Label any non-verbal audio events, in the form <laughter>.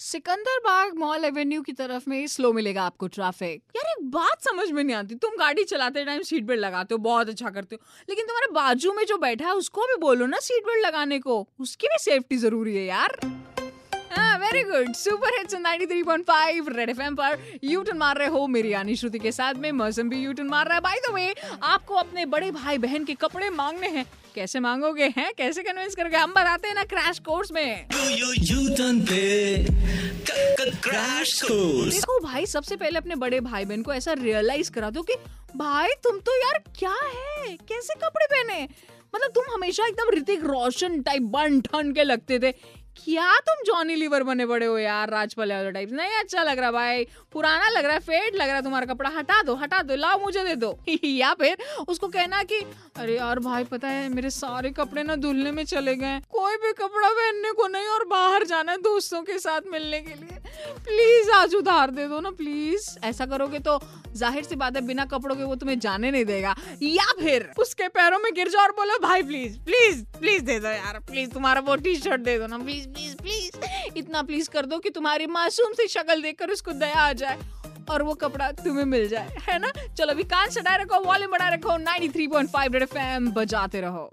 सिकंदर बाग mall Avenue की तरफ़ में स्लो मिलेगा आपको ट्रैफ़िक। यार, एक बात समझ में नहीं आती। तुम गाड़ी चलाते टाइम सीट बेल्ट लगाते हो, बहुत अच्छा करते हो। लेकिन तुम्हारे बाजू में जो बैठा है, उसको भी बोलो ना सीट बेल्ट लगाने को। उसकी भी सेफ्टी ज़रूरी है यार। Very good super hits 93.5 Red FM पर यू टर्न मार रहे हो मेरी यानी श्रुति के साथ में मौसम भी यू टर्न मार रहा है। बाय द वे आपको अपने बड़े भाई बहन के कपड़े मांगने हैं। कैसे मांगोगे हैं? कैसे कन्विंस करोगे? हम बताते हैं ना क्रैश कोर्स में। क्रैश कोर्स देखो भाई सबसे पहले अपने बड़े भाई बहन को ऐसा रियलाइज़ करा दो कि भाई तुम तो यार क्या है? कैसे कपड़े पहने? मतलब तुम हमेशा एकदम ऋतिक रोशन टाइप बन, ठन के लगते थे। क्या तुम जॉनी लीवर बने बड़े हो यार, राजपाल यादव टाइप नहीं अच्छा लग रहा भाई। पुराना लग रहा है फेड लग रहा है तुम्हारा कपड़ा। हटा दो हटा दो, लाओ मुझे दे दो। <laughs> या फिर उसको कहना कि, अरे यार भाई, पता है, मेरे सारे कपड़े ना धुलने में चले गए कोई भी कपड़ा पहनने को नहीं और बाहर जाना है दोस्तों के साथ मिलने के लिए। प्लीज़ आज उधार दे दो ना प्लीज़ ऐसा करोगे तो ज़ाहिर सी बात है, बिना कपड़ों के वो तुम्हें जाने नहीं देगा। या फिर उसके पैरों में गिर जाओ और बोलो, भाई प्लीज़ प्लीज़ प्लीज़ दे दो यार प्लीज़ तुम्हारा वो टी शर्ट दे दो ना प्लीज़ प्लीज़ प्लीज़ इतना प्लीज़ कर दो कि तुम्हारी मासूम सी शक्ल देखकर उसको दया आ जाए और वो कपड़ा तुम्हें मिल जाए, है ना? चलो अभी कान चढ़ाए रखो वॉल्यूम बढ़ा रखो, 93.5 रेड एफएम, बजाते रहो।